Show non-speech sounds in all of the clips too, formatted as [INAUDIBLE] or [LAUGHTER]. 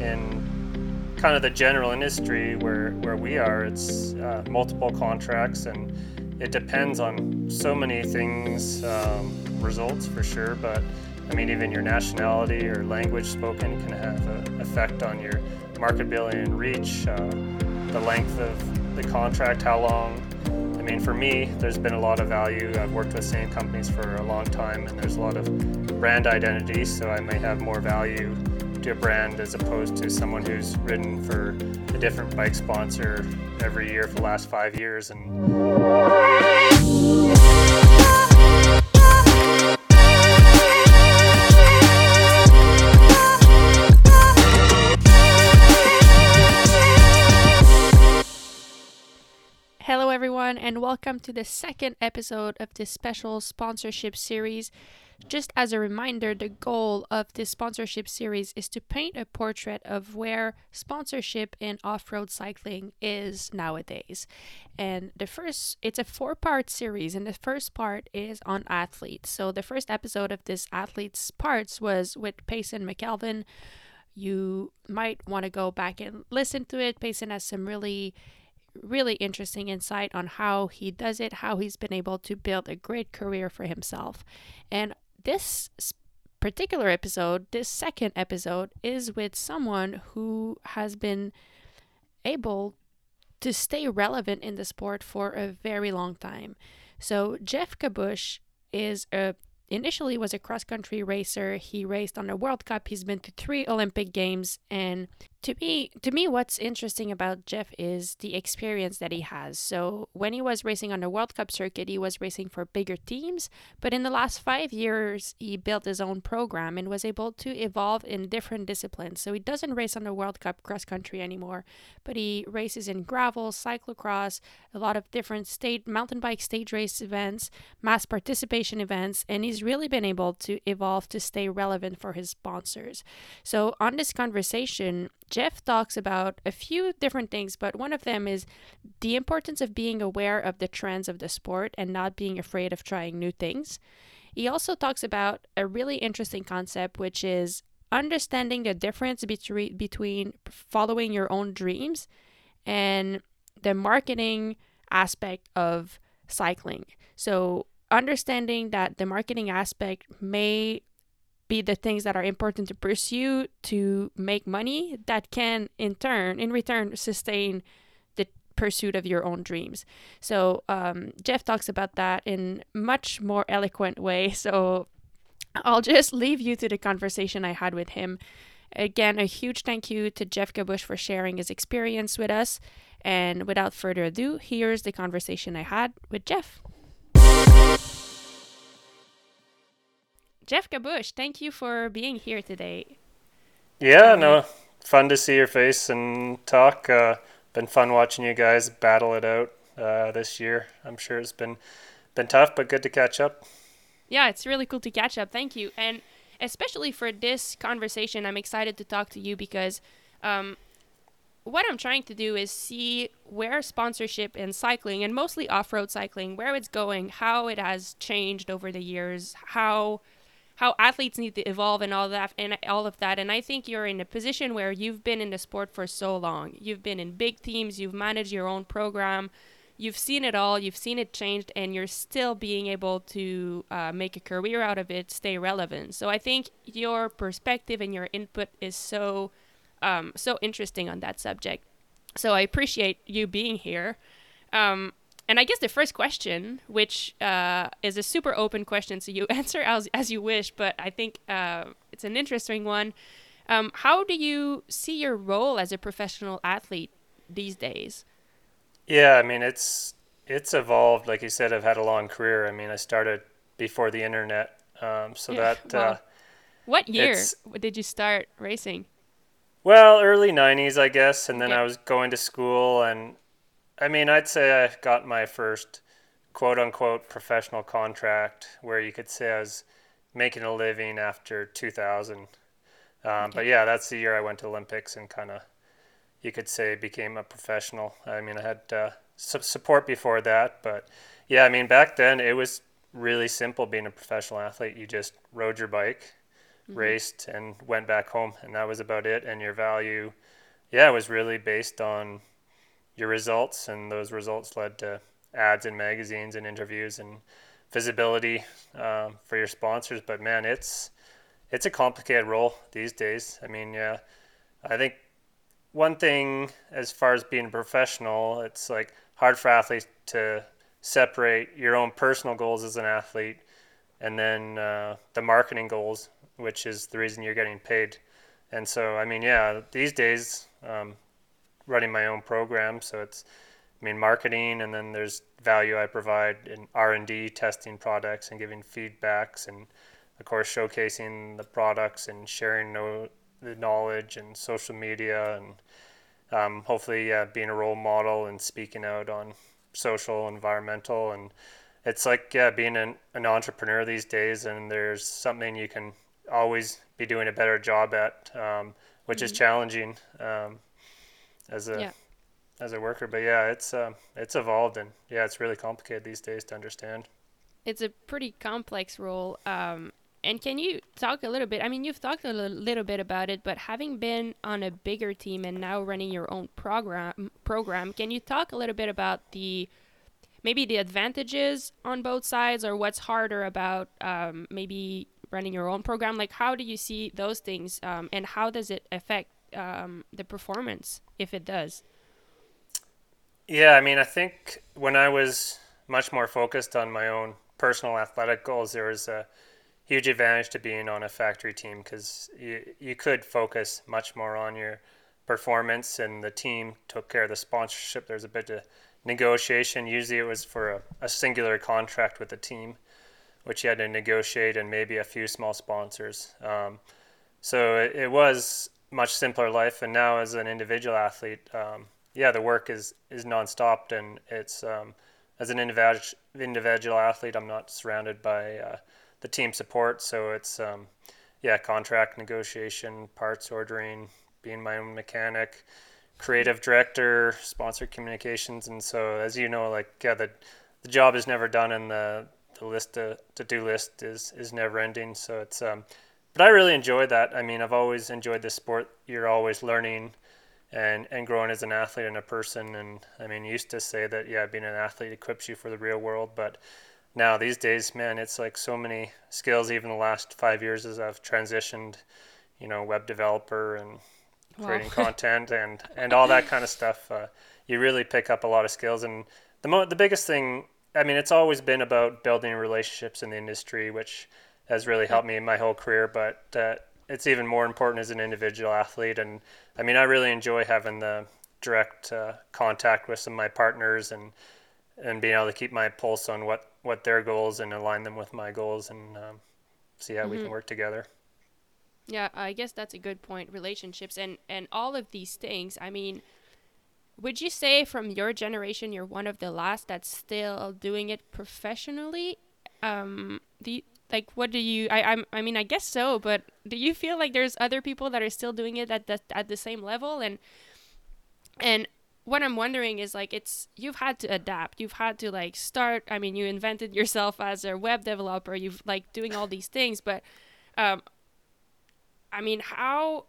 in kind of the general industry where, where we are, it's uh, multiple contracts and it depends on so many things, um, results for sure, but I mean, even your nationality or language spoken can have an effect on your marketability and reach, uh, the length of the contract, how long. I mean, for me, there's been a lot of value. I've worked with same companies for a long time, and there's a lot of brand identity, so I may have more value to a brand as opposed to someone who's ridden for a different bike sponsor every year for the last five years. And Hello everyone, and welcome to the second episode of this special sponsorship series. Just as a reminder, the goal of this sponsorship series is to paint a portrait of where sponsorship in off road cycling is nowadays. And the first, it's a four part series, and the first part is on athletes. So, the first episode of this athletes parts was with Payson McElveen. You might want to go back and listen to it. Payson has some really really interesting insight on how he does it, how he's been able to build a great career for himself. And this particular episode, this second episode, is with someone who has been able to stay relevant in the sport for a very long time. So, Jeff Kabush is a initially was a cross country racer. He raced on the World Cup. He's been to three Olympic Games, and to me, to me, what's interesting about Jeff is the experience that he has. So when he was racing on the World Cup circuit, he was racing for bigger teams. But in the last five years, he built his own program and was able to evolve in different disciplines. So he doesn't race on the World Cup cross country anymore, but he races in gravel, cyclocross, a lot of different state mountain bike stage race events, mass participation events, and he's really been able to evolve to stay relevant for his sponsors. So on this conversation, Jeff talks about a few different things, but one of them is the importance of being aware of the trends of the sport and not being afraid of trying new things. He also talks about a really interesting concept, which is understanding the difference between between following your own dreams and the marketing aspect of cycling. So understanding that the marketing aspect may be the things that are important to pursue to make money that can in turn in return sustain the pursuit of your own dreams. So um, jeff talks about that in much more eloquent way. [LAUGHS] So i'll just leave you to the conversation i had with him. Again a huge thank you to jeff Kabush for sharing his experience with us. And without further ado here's the conversation i had with jeff Jeff Kabush, thank you for being here today. Yeah, no, fun to see your face and talk. Uh, been fun watching you guys battle it out uh, this year. I'm sure it's been been tough, but good to catch up. Yeah, it's really cool to catch up. Thank you, and especially for this conversation, I'm excited to talk to you because um, what I'm trying to do is see where sponsorship in cycling and mostly off-road cycling, where it's going, how it has changed over the years, how how athletes need to evolve and all that and all of that. And i think you're in a position where you've been in the sport for so long. You've been in big teams. You've managed your own program. You've seen it all. You've seen it changed and you're still being able to uh, make a career out of it stay relevant. So i think your perspective and your input is so um, so interesting on that subject. So i appreciate you being here. Um, and I guess the first question, which uh, is a super open question, so you [LAUGHS] answer as, as you wish, but I think uh, it's an interesting one. Um, how do you see your role as a professional athlete these days? Yeah, I mean it's it's evolved. Like you said, I've had a long career. I mean, I started before the internet, um, so yeah, that. [LAUGHS] Well, uh, what year did you start racing? Well, early '90s, I guess, and then okay. I was going to school, and I mean, I'd say I got my first quote unquote professional contract where you could say I was making a living after 2000. Um, okay. But yeah, that's the year I went to Olympics and kind of, you could say, became a professional. I mean, I had uh, support before that, but yeah, I mean, back then it was really simple being a professional athlete. You just rode your bike, mm-hmm. raced, and went back home, and that was about it. And your value, yeah, was really based on your results, and those results led to ads in magazines and interviews and visibility um, for your sponsors. But man, it's it's a complicated role these days. I mean, yeah, I think one thing as far as being professional, it's like hard for athletes to separate your own personal goals as an athlete and then uh, the marketing goals, which is the reason you're getting paid. And so, I mean, yeah, these days, um, running my own program, so it's, I mean, marketing, and then there's value I provide in R and D, testing products, and giving feedbacks, and of course, showcasing the products and sharing no, the knowledge and social media, and um, hopefully, yeah, being a role model and speaking out on social, environmental, and it's like yeah, being an, an entrepreneur these days, and there's something you can always be doing a better job at, um, which mm-hmm. is challenging um, as a yeah. as a worker. But yeah, it's uh, it's evolved, and yeah, it's really complicated these days to understand. It's a pretty complex role. Um, and can you talk a little bit? I mean, you've talked a little bit about it, but having been on a bigger team and now running your own program, program, can you talk a little bit about the maybe the advantages on both sides, or what's harder about um, maybe running your own program? Like, how do you see those things, um, and how does it affect um, the performance if it does? Yeah, I mean, I think when I was much more focused on my own personal athletic goals, there was a huge advantage to being on a factory team because you, you could focus much more on your performance and the team took care of the sponsorship. There's a bit of negotiation. Usually it was for a, a singular contract with the team, which you had to negotiate and maybe a few small sponsors. Um, so it, it, was much simpler life. And now as an individual athlete, um, yeah, the work is, is nonstop and it's, um, as an individual individual athlete, I'm not surrounded by uh, the team support. So it's um, yeah, contract negotiation, parts ordering, being my own mechanic, creative director, sponsor communications, and so as you know, like yeah, the the job is never done, and the the list to, to do list is is never ending. So it's um, but I really enjoy that. I mean, I've always enjoyed the sport. You're always learning and and growing as an athlete and a person. And I mean, used to say that yeah, being an athlete equips you for the real world, but now these days, man, it's like so many skills. Even the last five years as I've transitioned, you know, web developer and creating wow. [LAUGHS] content and and all that kind of stuff. Uh, you really pick up a lot of skills. And the mo- the biggest thing, I mean, it's always been about building relationships in the industry, which has really helped me in my whole career. But uh, it's even more important as an individual athlete. And I mean, I really enjoy having the direct uh, contact with some of my partners and and being able to keep my pulse on what what their goals and align them with my goals and um, see how mm-hmm. we can mm-hmm. work together. Yeah, I guess that's a good point. Relationships and and all of these things. I mean, would you say from your generation you're one of the last that's still doing it professionally? Um, do you, like what do you? I I'm, I mean I guess so, but do you feel like there's other people that are still doing it at the at the same level and and what I'm wondering is like it's you've had to adapt. You've had to like start. I mean, you invented yourself as a web developer. You've like doing all these things, but um, I mean, how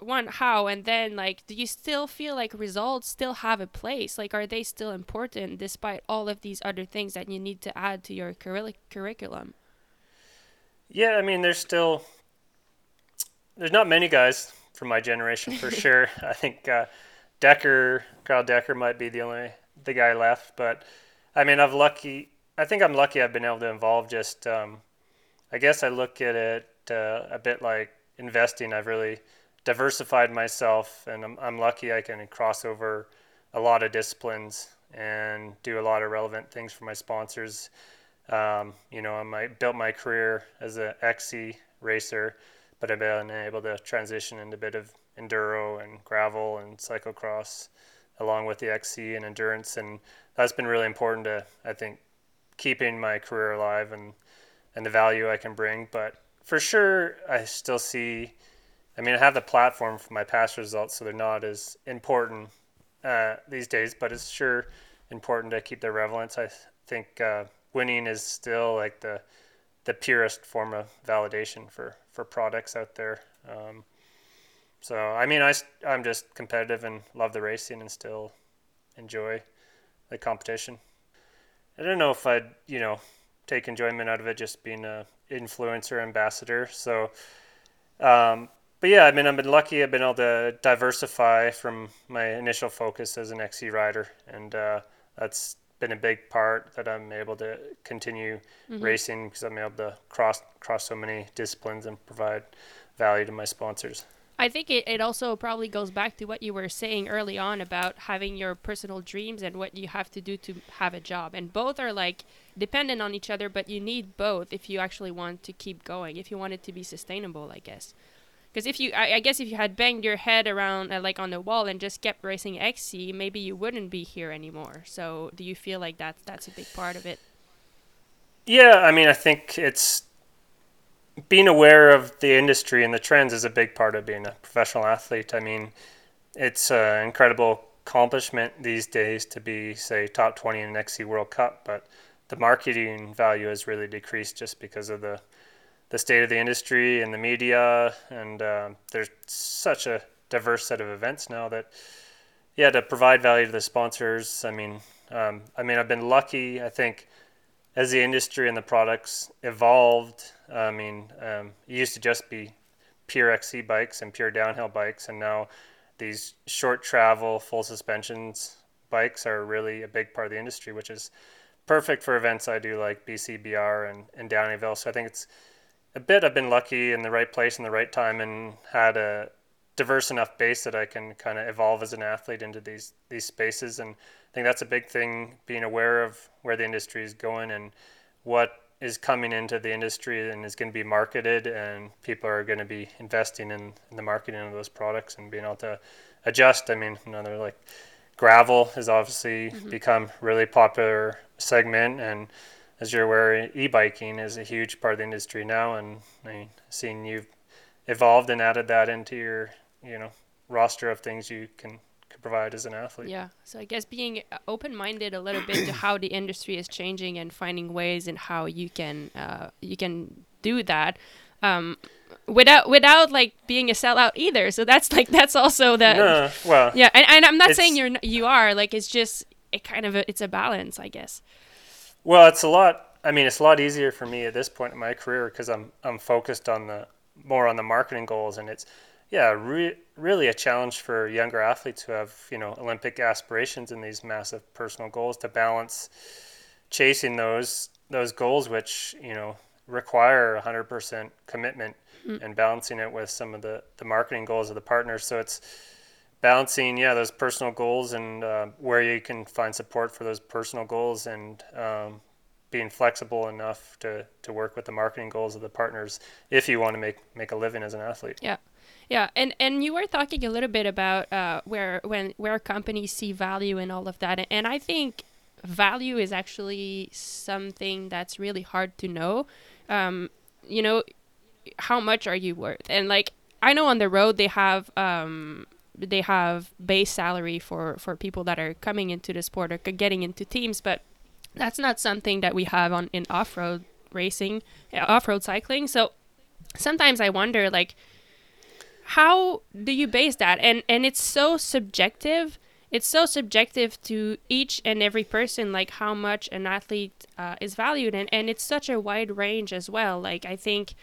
one how and then like do you still feel like results still have a place like are they still important despite all of these other things that you need to add to your curri- curriculum yeah i mean there's still there's not many guys from my generation for [LAUGHS] sure i think uh, Decker, Carl Decker might be the only the guy left, but I mean, I've lucky. I think I'm lucky. I've been able to involve. Just, um, I guess I look at it uh, a bit like investing. I've really diversified myself, and I'm, I'm lucky I can cross over a lot of disciplines and do a lot of relevant things for my sponsors. Um, you know, I built my career as an XC racer, but I've been able to transition into a bit of enduro and gravel and cyclocross along with the XC and endurance. And that's been really important to I think keeping my career alive and and the value I can bring. But for sure I still see I mean I have the platform for my past results so they're not as important uh, these days but it's sure important to keep their relevance. I think uh, winning is still like the the purest form of validation for for products out there. Um, so I mean, I I'm just competitive and love the racing and still enjoy the competition. I don't know if I'd you know take enjoyment out of it just being a influencer ambassador. So, um, but yeah, I mean, I've been lucky. I've been able to diversify from my initial focus as an XC rider, and uh, that's been a big part that I'm able to continue mm-hmm. racing because I'm able to cross cross so many disciplines and provide value to my sponsors. I think it, it also probably goes back to what you were saying early on about having your personal dreams and what you have to do to have a job. And both are like dependent on each other, but you need both if you actually want to keep going, if you want it to be sustainable, I guess. Because if you, I, I, guess if you had banged your head around uh, like on the wall and just kept racing XC, maybe you wouldn't be here anymore. So do you feel like that that's a big part of it? Yeah, I mean, I think it's being aware of the industry and the trends is a big part of being a professional athlete. I mean, it's an incredible accomplishment these days to be, say, top 20 in an XC World Cup, but the marketing value has really decreased just because of the the state of the industry and the media. And um, there's such a diverse set of events now that, yeah, to provide value to the sponsors. I mean, um, I mean, I've been lucky. I think as the industry and the products evolved, I mean, um, it used to just be pure XC bikes and pure downhill bikes, and now these short travel, full suspensions bikes are really a big part of the industry, which is perfect for events I do like BCBR and, and Downieville. So I think it's a bit I've been lucky in the right place in the right time and had a diverse enough base that I can kind of evolve as an athlete into these these spaces and I think that's a big thing being aware of where the industry is going and what is coming into the industry and is going to be marketed and people are going to be investing in, in the marketing of those products and being able to adjust. I mean, another like gravel has obviously mm-hmm. become really popular segment and as you're aware, e-biking is a huge part of the industry now and I mean, seeing you've evolved and added that into your you know roster of things you can could provide as an athlete. Yeah. So I guess being open-minded a little bit to how the industry is changing and finding ways and how you can uh, you can do that. Um, without without like being a sellout either. So that's like that's also the no, well yeah. And, and I'm not saying you're you are like it's just it kind of a, it's a balance, I guess. Well, it's a lot. I mean, it's a lot easier for me at this point in my career because I'm I'm focused on the more on the marketing goals, and it's yeah, re- really a challenge for younger athletes who have you know Olympic aspirations and these massive personal goals to balance chasing those those goals, which you know require 100% commitment, mm. and balancing it with some of the the marketing goals of the partners. So it's balancing yeah those personal goals and uh, where you can find support for those personal goals and um, being flexible enough to, to work with the marketing goals of the partners if you want to make make a living as an athlete. Yeah. Yeah, and and you were talking a little bit about uh, where when where companies see value in all of that, and I think value is actually something that's really hard to know. Um, you know, how much are you worth? And like I know on the road they have um, they have base salary for for people that are coming into the sport or getting into teams, but that's not something that we have on in off road racing, off road cycling. So sometimes I wonder like how do you base that? And and it's so subjective. It's so subjective to each and every person like how much an athlete uh, is valued. And and it's such a wide range as well. Like i think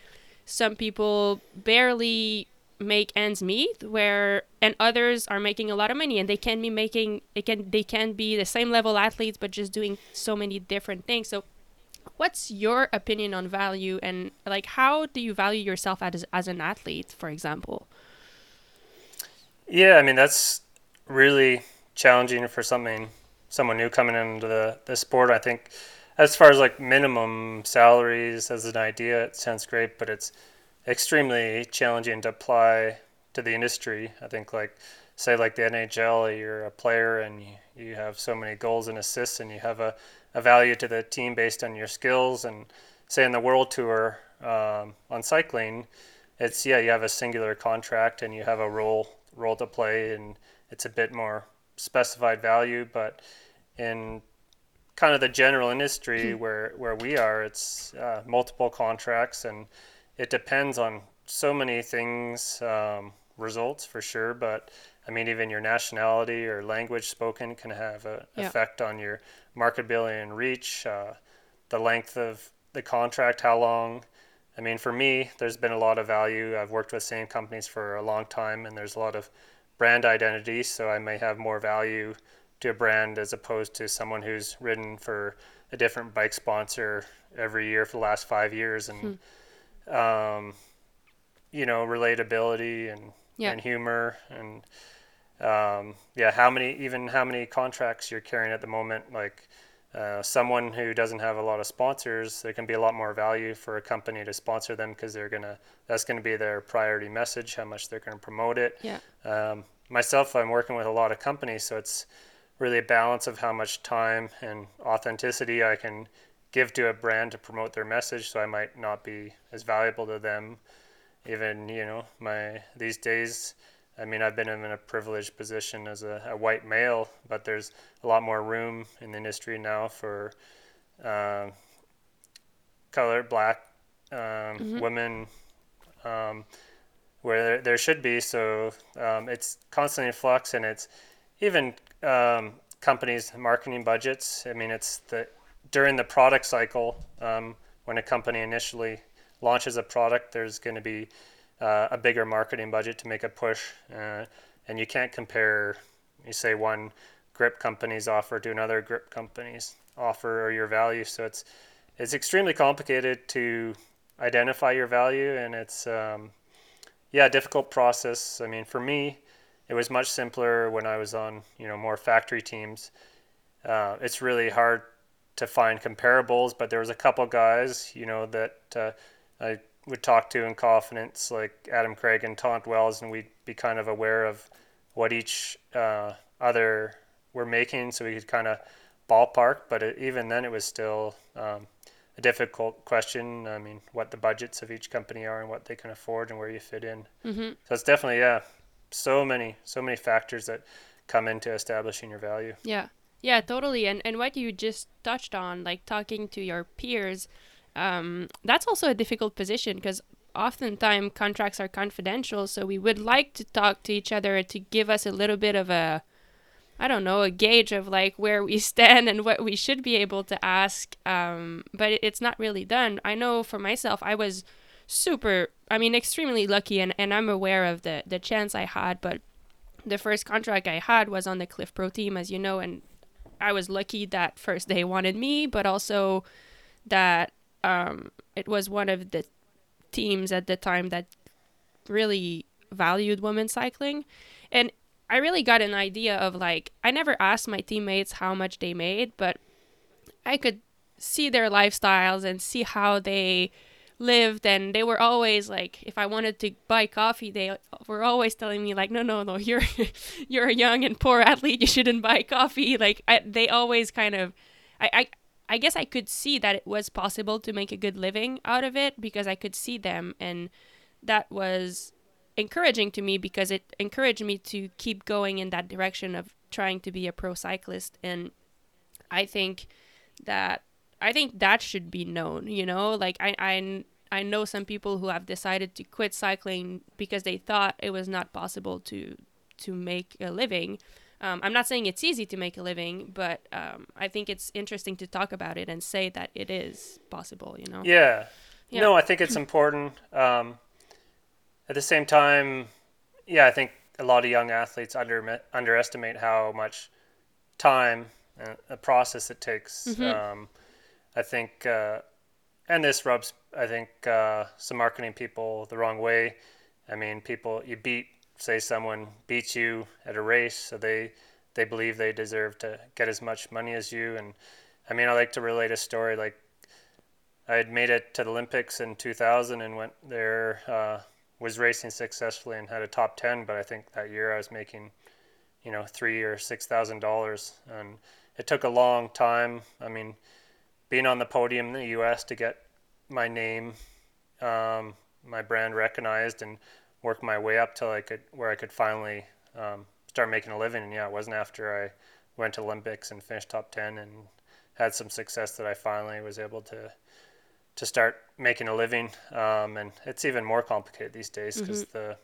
some people barely make ends meet where and others are making a lot of money and they can be making it can they can be the same level athletes but just doing so many different things so what's your opinion on value and like how do you value yourself as, as an athlete for example yeah, I mean that's really challenging for something someone new coming into the, the sport. I think as far as like minimum salaries as an idea, it sounds great, but it's extremely challenging to apply to the industry. I think like say like the NHL, you're a player and you, have so many goals and assists and you have a, a value to the team based on your skills and say in the world tour um, on cycling, it's yeah, you have a singular contract and you have a role role to play, and it's a bit more specified value. But in kind of the general industry hmm. where where we are, it's uh, multiple contracts, and it depends on so many things um, results for sure, but I mean, even your nationality or language spoken can have an Yeah. effect on your marketability and reach, uh, the length of the contract, how long. I mean, for me, there's been a lot of value. I've worked with same companies for a long time, and there's a lot of brand identity, so I may have more value to a brand as opposed to someone who's ridden for a different bike sponsor every year for the last five years and um, you know relatability and Yeah. and humor and um, yeah how many even how many contracts you're carrying at the moment like uh, someone who doesn't have a lot of sponsors there can be a lot more value for a company to sponsor them because they're gonna that's gonna be their priority message how much they're gonna promote it Yeah. um, myself, I'm working with a lot of companies, so it's really a balance of how much time and authenticity I can give to a brand to promote their message. So I might not be as valuable to them. Even you know, my these days, I mean, I've been in a privileged position as a, a white male, but there's a lot more room in the industry now for uh, colored, black um, women. Um, where there, there should be. So um, it's constantly in flux, and it's even um, companies' marketing budgets. I mean, it's the during the product cycle um, when a company initially launches a product, there's going to be uh, a bigger marketing budget to make a push, uh, and you can't compare. You say one grip company's offer to another grip company's offer or your value. So it's it's extremely complicated to identify your value, and it's um, yeah, difficult process. I mean, for me, it was much simpler when I was on, you know, more factory teams. Uh, it's really hard to find comparables, but there was a couple guys, you know, that uh, I would talk to in confidence, like Adam Craig and Todd Wells, and we'd be kind of aware of what each uh, other were making, so we could kind of ballpark. But it, even then, it was still um, a difficult question. I mean, what the budgets of each company are and what they can afford and where you fit in. Mm-hmm. So it's definitely yeah, so many so many factors that come into establishing your value. Yeah. Yeah, totally. And and what you just touched on, like talking to your peers, um, that's also a difficult position because oftentimes contracts are confidential. So we would like to talk to each other to give us a little bit of a, I don't know, a gauge of like where we [LAUGHS] stand and what we should be able to ask. Um, but it's not really done. I know for myself, I was super, I mean, extremely lucky, and, and I'm aware of the the chance I had, but the first contract I had was on the Clif Pro team, as you know, and I was lucky that first they wanted me, but also that um, it was one of the teams at the time that really valued women cycling. And I really got an idea of like, I never asked my teammates how much they made, but I could see their lifestyles and see how they lived and they were always like if i wanted to buy coffee they were always telling me like no no no you're [LAUGHS] you're a young and poor athlete you shouldn't buy coffee. Like I, they always kind of I, I i guess i could see that it was possible to make a good living out of it because i could see them and that was encouraging to me because it encouraged me to keep going in that direction of trying to be a pro cyclist and i think that I think that should be known, you know? Like I I I know some people who have decided to quit cycling because they thought it was not possible to to make a living. Um, I'm not saying it's easy to make a living, but um, I think it's interesting to talk about it and say that it is possible, you know? Yeah. Yeah. No, I think it's important. Um, at the same time, yeah, I think a lot of young athletes under underestimate how much time and a process it takes. Mhm. I think, uh, and this rubs, I think, uh, some marketing people the wrong way. I mean, people you beat, say someone beats you at a race, so they they believe they deserve to get as much money as you. And I mean, I like to relate a story like I had made it to the Olympics in 2000 and went there, uh, was racing successfully and had a top 10. But I think that year I was making, you know, three or six thousand dollars, and it took a long time. I mean, being on the podium in the U.S. to get my name, um, my brand recognized, and work my way up till I could where I could finally um, start making a living. And yeah, it wasn't after I went to Olympics and finished top 10 and had some success that I finally was able to to start making a living. Um, and it's even more complicated these days because Mm-hmm. the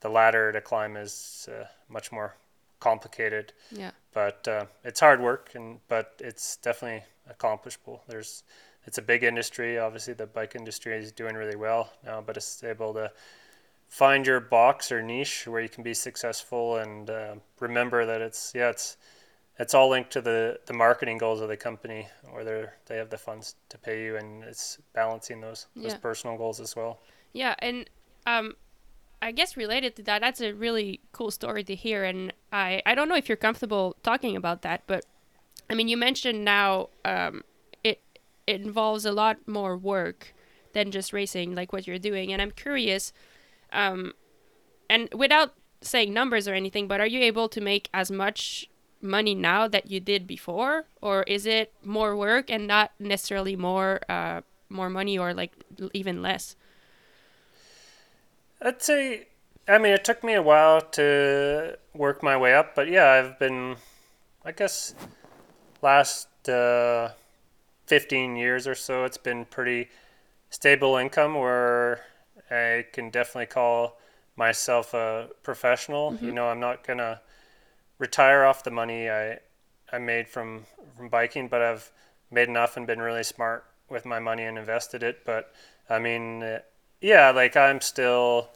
the ladder to climb is uh, much more complicated. Yeah. But uh, it's hard work, and but it's definitely accomplishable. There's it's a big industry. Obviously, the bike industry is doing really well now, but it's able to find your box or niche where you can be successful and uh, remember that it's yeah it's it's all linked to the the marketing goals of the company or they they have the funds to pay you and it's balancing those those personal goals as well Yeah, and um, I guess related to that, that's a really cool story to hear. And I, I don't know if you're comfortable talking about that, but I mean, you mentioned now um, it it involves a lot more work than just racing, like what you're doing. And I'm curious, um, and without saying numbers or anything, but are you able to make as much money now that you did before, or is it more work and not necessarily more uh, more money or like even less? I'd say, I mean, it took me a while to work my way up, but yeah, I've been, I guess, last uh, 15 years or so, it's been pretty stable income where I can definitely call myself a professional. You know, I'm not going to retire off the money I, I made from, from biking, but I've made enough and been really smart with my money and invested it. But I mean, yeah, like I'm still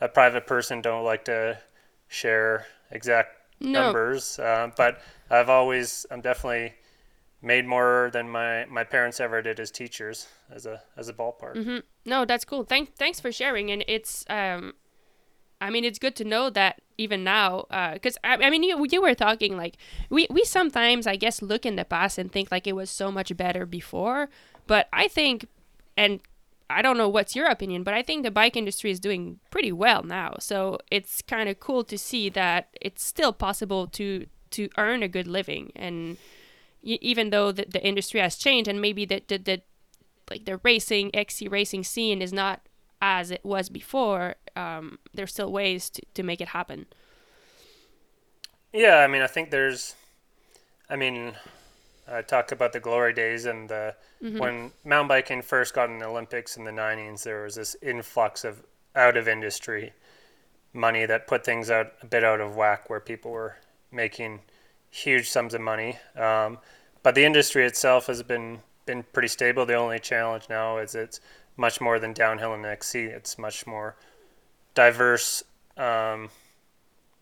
a private person, don't like to share exact No. numbers, uh, but I've always, I'm definitely made more than my, my parents ever did as teachers as a as a ballpark. hmm No, that's cool. Thank, thanks for sharing. And it's, um, I mean, it's good to know that even now, because I, I mean, you you were talking like we we sometimes I guess look in the past and think like it was so much better before, but I think, and I don't know what's your opinion, but I think the bike industry is doing pretty well now. So it's kind of cool to see that it's still possible to to earn a good living and y- even though the, the industry has changed and maybe the, the, the like the racing XC racing scene is not as it was before, um, there's still ways to, to make it happen. Yeah, I mean, I think there's, I mean, I talk about the glory days and the when mountain biking first got in the Olympics in the '90s, there was this influx of out of industry money that put things out a bit out of whack, where people were making huge sums of money. Um, but the industry itself has been been pretty stable. The only challenge now is it's much more than downhill and XC. It's much more diverse um,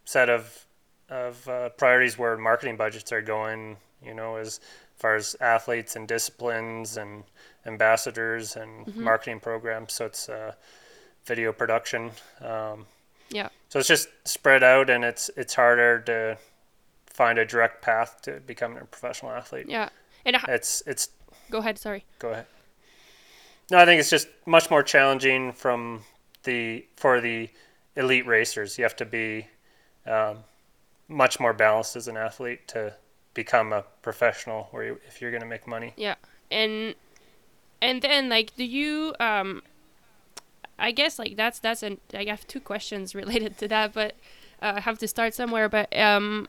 set of of uh, priorities where marketing budgets are going. You know, as far as athletes and disciplines and ambassadors and marketing programs. So it's uh, video production. Um, Yeah. so it's just spread out, and it's it's harder to find a direct path to becoming a professional athlete. Yeah. And h- It's it's go ahead. Sorry. go ahead. No, I think it's just much more challenging from the for the elite racers. You have to be um, much more balanced as an athlete to become a professional. Where you, if you're going to make money. Yeah. And and then like do you um I guess like that's that's an I have two questions [LAUGHS] related to that, but uh, I have to start somewhere. But um,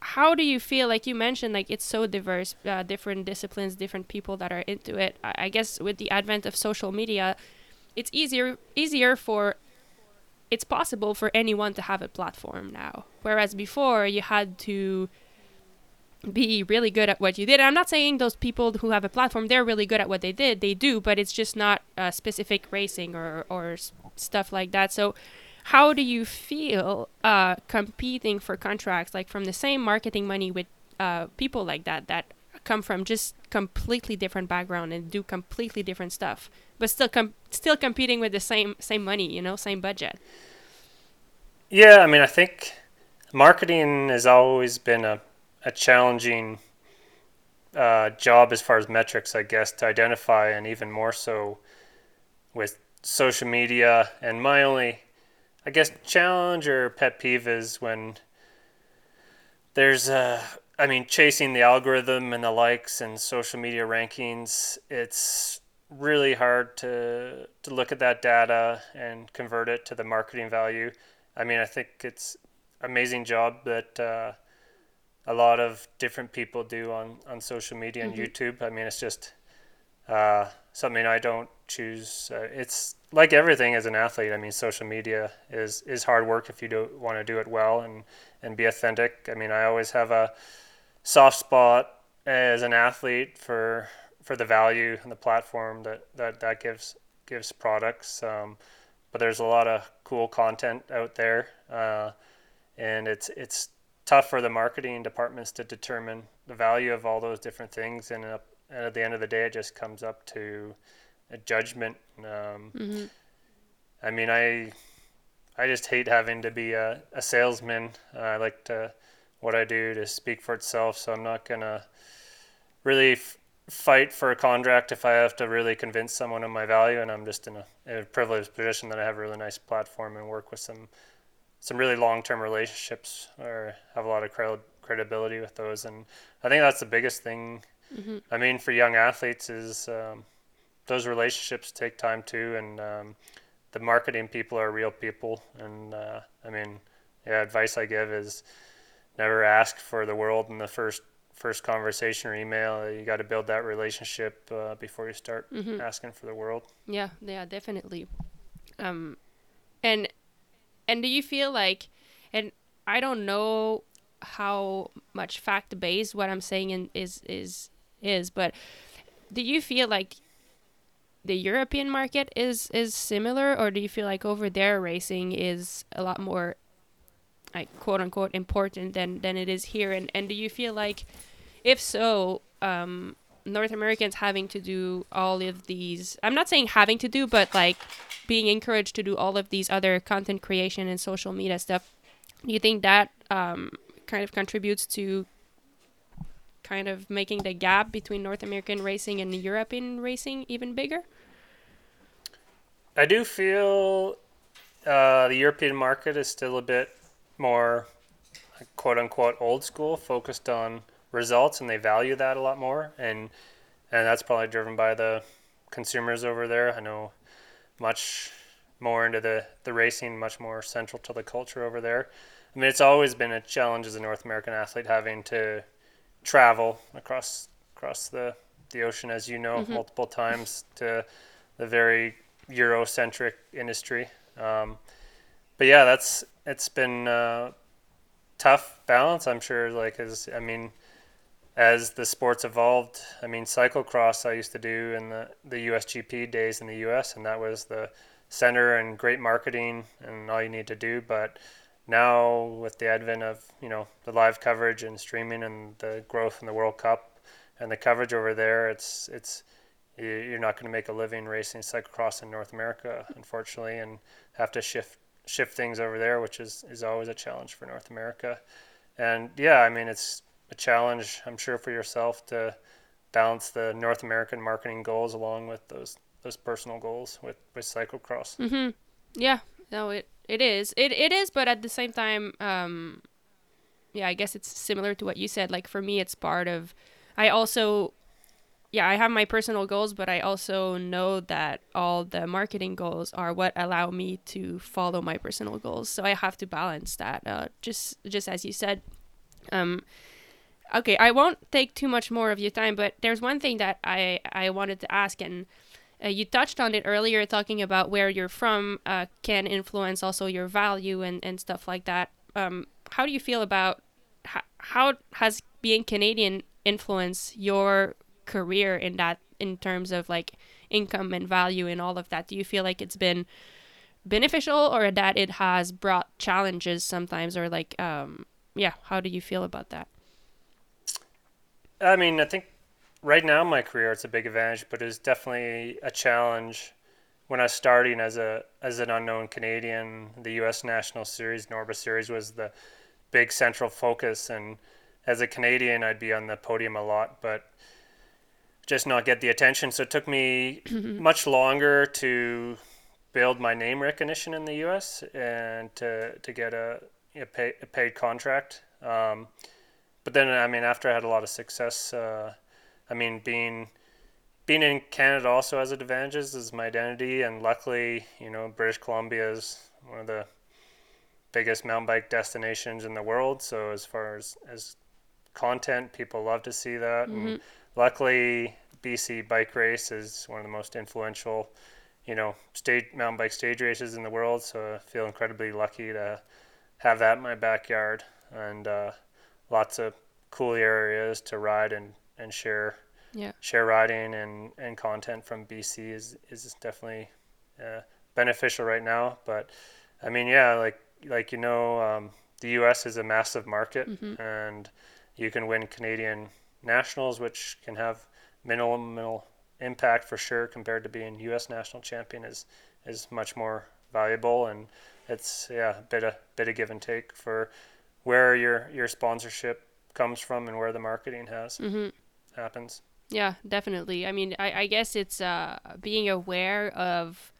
how do you feel? Like you mentioned, like it's so diverse, uh, different disciplines, different people that are into it. I, I guess with the advent of social media, it's easier easier for it's possible for anyone to have a platform now, whereas before you had to be really good at what you did. And I'm not saying those people who have a platform they're really good at what they did. They do, but it's just not uh, specific racing or or s- stuff like that. So, how do you feel uh, competing for contracts like from the same marketing money with uh, people like that that come from just completely different background and do completely different stuff, but still com- still competing with the same same money, you know, same budget. Yeah, I mean, I think marketing has always been a, a challenging uh, job as far as metrics, I guess, to identify, and even more so with social media. And my only, I guess, challenge or pet peeve is when there's, uh, I mean, chasing the algorithm and the likes and social media rankings. It's really hard to to look at that data and convert it to the marketing value. I mean, I think it's amazing job that uh, a lot of different people do on, on social media and YouTube. I mean, it's just uh, something I don't choose. Uh, it's like everything as an athlete. I mean, social media is is hard work if you do want to do it well and and be authentic. I mean, I always have a soft spot as an athlete for for the value and the platform that that that gives gives products. Um, but there's a lot of cool content out there, uh, and it's it's tough for the marketing departments to determine the value of all those different things. And, and at the end of the day, it just comes up to a judgment. Um, mm-hmm. I mean, I I just hate having to be a, a salesman. Uh, I like to what I do to speak for itself. So I'm not gonna really f- fight for a contract if I have to really convince someone of my value. And I'm just in a, in a privileged position that I have a really nice platform and work with some some really long term relationships or have a lot of cred- credibility with those. And I think that's the biggest thing. Mm-hmm. I mean, for young athletes, is um, those relationships take time too, and um, the marketing people are real people. And uh, I mean, yeah, advice I give is never ask for the world in the first first conversation or email. You got to build that relationship uh, before you start mm-hmm. asking for the world. Yeah, yeah, definitely. Um, and and do you feel like, and I don't know how much fact based what I'm saying in, is is is, but do you feel like the European market is is similar, or do you feel like over there racing is a lot more like quote unquote important than than it is here? And and do you feel like, if so, um, North Americans having to do all of these? I'm not saying having to do, but like being encouraged to do all of these other content creation and social media stuff. Do you think that um, kind of contributes to kind of making the gap between North American racing and European racing even bigger? I do feel uh, the European market is still a bit more quote unquote old school, focused on results, and they value that a lot more. And and that's probably driven by the consumers over there. I know much more into the, the racing, much more central to the culture over there. I mean, it's always been a challenge as a North American athlete having to travel across across the, the ocean, as you know, mm-hmm. multiple times to the very Eurocentric industry. Um, but yeah, that's it's been uh, tough balance. I'm sure. Like as I mean, as the sports evolved, I mean, cyclocross I used to do in the the USGP days in the US, and that was the center and great marketing and all you need to do. But now with the advent of you know the live coverage and streaming and the growth in the World Cup and the coverage over there, it's it's you're not going to make a living racing cyclocross in North America, unfortunately, and have to shift shift things over there, which is is always a challenge for North America. And yeah, I mean it's a challenge, I'm sure, for yourself to balance the North American marketing goals along with those those personal goals with with cyclocross. Mm-hmm. Yeah, no, it it is. It it is, but at the same time, um, yeah, I guess it's similar to what you said. Like for me, it's part of. I also yeah, I have my personal goals, but I also know that all the marketing goals are what allow me to follow my personal goals. So I have to balance that. Uh, just just as you said. Um, okay, I won't take too much more of your time, but there's one thing that I I wanted to ask, and uh, you touched on it earlier, talking about where you're from uh, can influence also your value and and stuff like that. Um, how do you feel about how, how has being Canadian influence your career in that in terms of like income and value and all of that do you feel like it's been beneficial or that it has brought challenges sometimes or like um yeah how do you feel about that i mean i think right now in my career it's a big advantage but it's definitely a challenge when i was starting as a as an unknown canadian the us national series NORBA series was the big central focus and as a canadian i'd be on the podium a lot but just not get the attention. So it took me [LAUGHS] much longer to build my name recognition in the U.S. and to to get a, a, pay, a paid contract. Um, but then, I mean, after I had a lot of success, uh, I mean, being being in Canada also has advantages as my identity, and luckily, you know, British Columbia is one of the biggest mountain bike destinations in the world. So as far as as content, people love to see that. Mm-hmm. And luckily BC bike race is one of the most influential, you know, state mountain bike stage races in the world. So I feel incredibly lucky to have that in my backyard and uh, lots of cool areas to ride and, and share Yeah. share riding and, and content from BC is is definitely uh, beneficial right now. But I mean, yeah, like like you know, um, the U.S. is a massive market, Mhm. and you can win Canadian nationals, which can have minimal impact for sure compared to being U.S. national champion is is much more valuable, and it's yeah a bit of bit of give and take for where your your sponsorship comes from and where the marketing has Mm-hmm. happens. Yeah, definitely. I mean, I, I guess it's uh, being aware of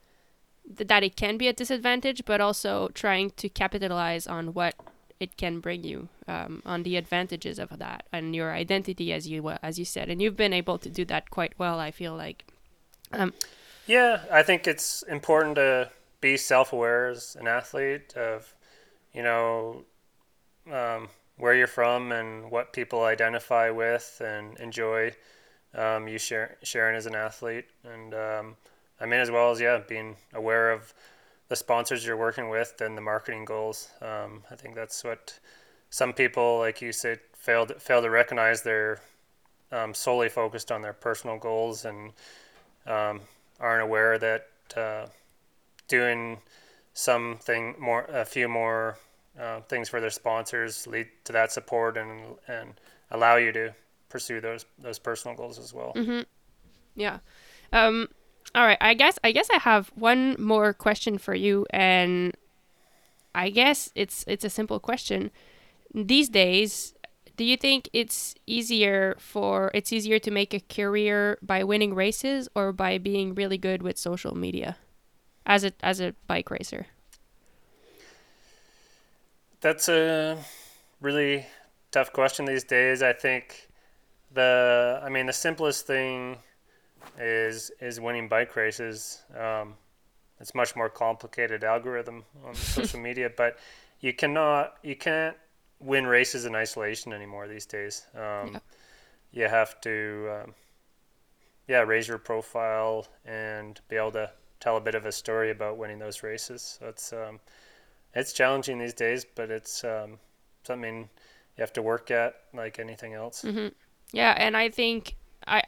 th- that it can be a disadvantage, but also trying to capitalize on what it can bring you, um, on the advantages of that and your identity, as you uh, as you said, and you've been able to do that quite well. I feel like. Um, Yeah, I think it's important to be self-aware as an athlete of, you know, um, where you're from and what people identify with and enjoy. Um, you share sharing as an athlete, and um, I mean as well as yeah, being aware of the sponsors you're working with and the marketing goals. Um, I think that's what some people, like you said, fail to, fail to recognize. They're um, solely focused on their personal goals and um, aren't aware that uh, doing something more, a few more uh, things for their sponsors lead to that support and and allow you to pursue those those personal goals as well. hmm Yeah. Um, all right. I guess I guess I have one more question for you, and I guess it's it's a simple question. These days, do you think it's easier for it's easier to make a career by winning races or by being really good with social media, as a as a bike racer? That's a really tough question these days. I think the I mean the simplest thing is is winning bike races. Um, it's much more complicated algorithm on [LAUGHS] social media, but you cannot you can't win races in isolation anymore these days. Um, Yeah. You have to um, yeah raise your profile and be able to tell a bit of a story about winning those races. So it's um, it's challenging these days, but it's um, something you have to work at like anything else. hmm Yeah, and I think I,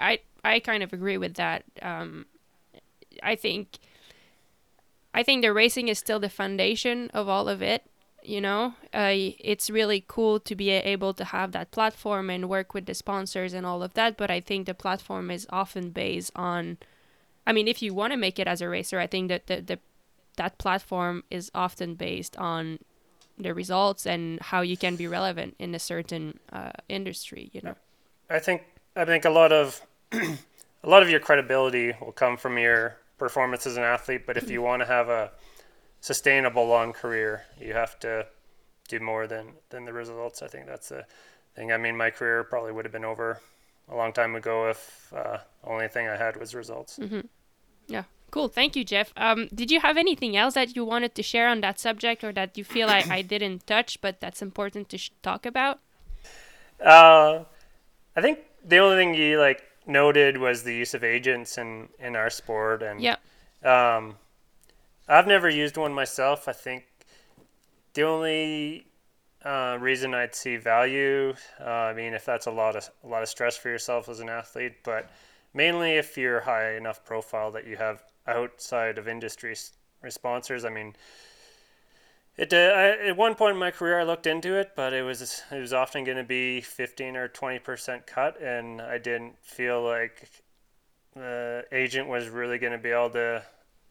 I I kind of agree with that. Um, I think I think the racing is still the foundation of all of it. You know, uh, it's really cool to be able to have that platform and work with the sponsors and all of that. But I think the platform is often based on. I mean, if you want to make it as a racer, I think that the, the that platform is often based on the results and how you can be relevant in a certain uh, industry. You know. I think I think a lot of [CLEARS THROAT] a lot of your credibility will come from your performance as an athlete, but if you want to have a sustainable long career, you have to do more than than the results. I think that's the thing. I mean, my career probably would have been over a long time ago if uh, the only thing I had was results. Yeah, cool. Thank you, Geoff. Um, did you have anything else that you wanted to share on that subject, or that you feel I, I didn't touch, but that's important to sh- talk about? Uh, I think the only thing you like noted was the use of agents in in our sport, and Yeah. Um, I've never used one myself. I think the only uh, reason I'd see value, uh, I mean, if that's a lot of a lot of stress for yourself as an athlete, but mainly if you're high enough profile that you have outside of industry sponsors. I mean, it uh, I, at one point in my career I looked into it, but it was it was often going to be 15 or 20 percent cut, and I didn't feel like the agent was really going to be able to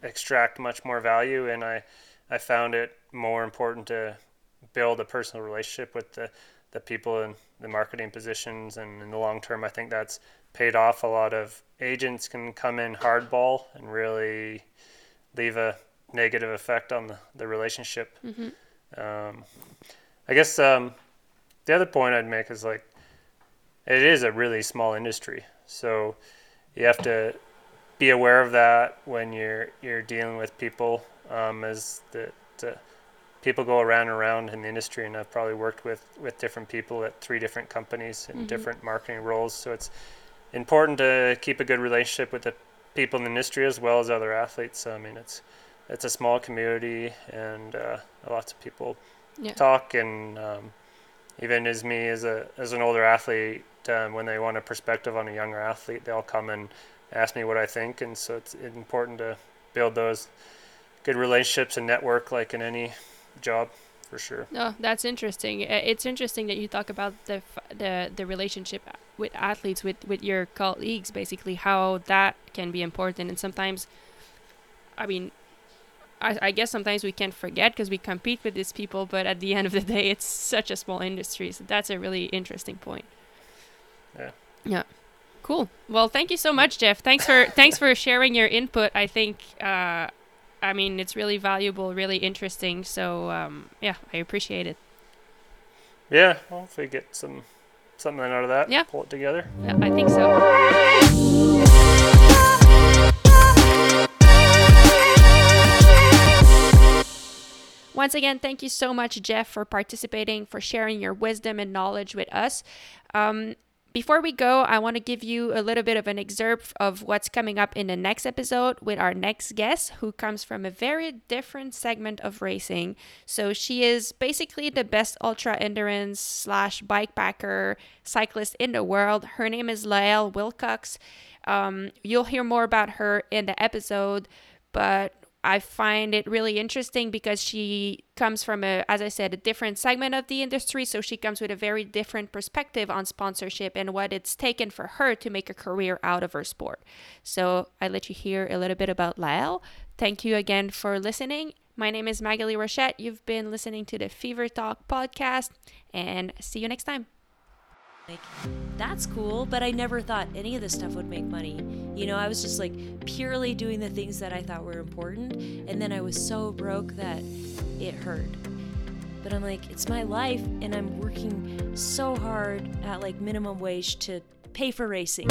extract much more value and I I found it more important to build a personal relationship with the the people in the marketing positions and in the long term I think that's paid off a lot of agents can come in hardball and really leave a negative effect on the, the relationship Mm-hmm. um, I guess um, the other point I'd make is like it is a really small industry so you have to be aware of that when you're you're dealing with people um, as the, the people go around and around in the industry and I've probably worked with with different people at three different companies in Mhm. different marketing roles so it's important to keep a good relationship with the people in the industry as well as other athletes. So, I mean, it's it's a small community and uh, lots of people Yeah. talk and um, even as me as a as an older athlete um, when they want a perspective on a younger athlete they'll come and ask me what I think and so it's important to build those good relationships and network like in any job for sure No, that's interesting. It's interesting that you talk about the the the relationship with athletes, with with your colleagues, basically how that can be important. And sometimes, I mean, I, I guess sometimes we can't forget because we compete with these people, but at the [LAUGHS] end of the day, it's such a small industry. So that's a really interesting point. Yeah. Yeah. Cool. Well, thank you so much, Geoff. Thanks for [LAUGHS] thanks for sharing your input. I think. Uh, I mean, it's really valuable, really interesting. So, um, yeah, I appreciate it. yeah we get some something out of that Yeah. pull it together Yeah, I think so. Once again, thank you so much, Geoff, for participating, for sharing your wisdom and knowledge with us. Um, before we go, I want to give you a little bit of an excerpt of what's coming up in the next episode with our next guest, who comes from a very different segment of racing. So she is basically the best ultra endurance slash bike packer cyclist in the world. Her name is Lael Wilcox. Um, you'll hear more about her in the episode, but I find it really interesting because she comes from a, as I said, a different segment of the industry. So she comes with a very different perspective on sponsorship and what it's taken for her to make a career out of her sport. So I let you hear a little bit about Lael. Thank you again for listening. My name is Magalie Rochette. You've been listening to the Fever Talk podcast, and see you next time. Like, that's cool, but I never thought any of this stuff would make money. You know, I was just like purely doing the things that I thought were important, and then I was so broke that it hurt. But I'm like, it's my life, and I'm working so hard at like minimum wage to pay for racing.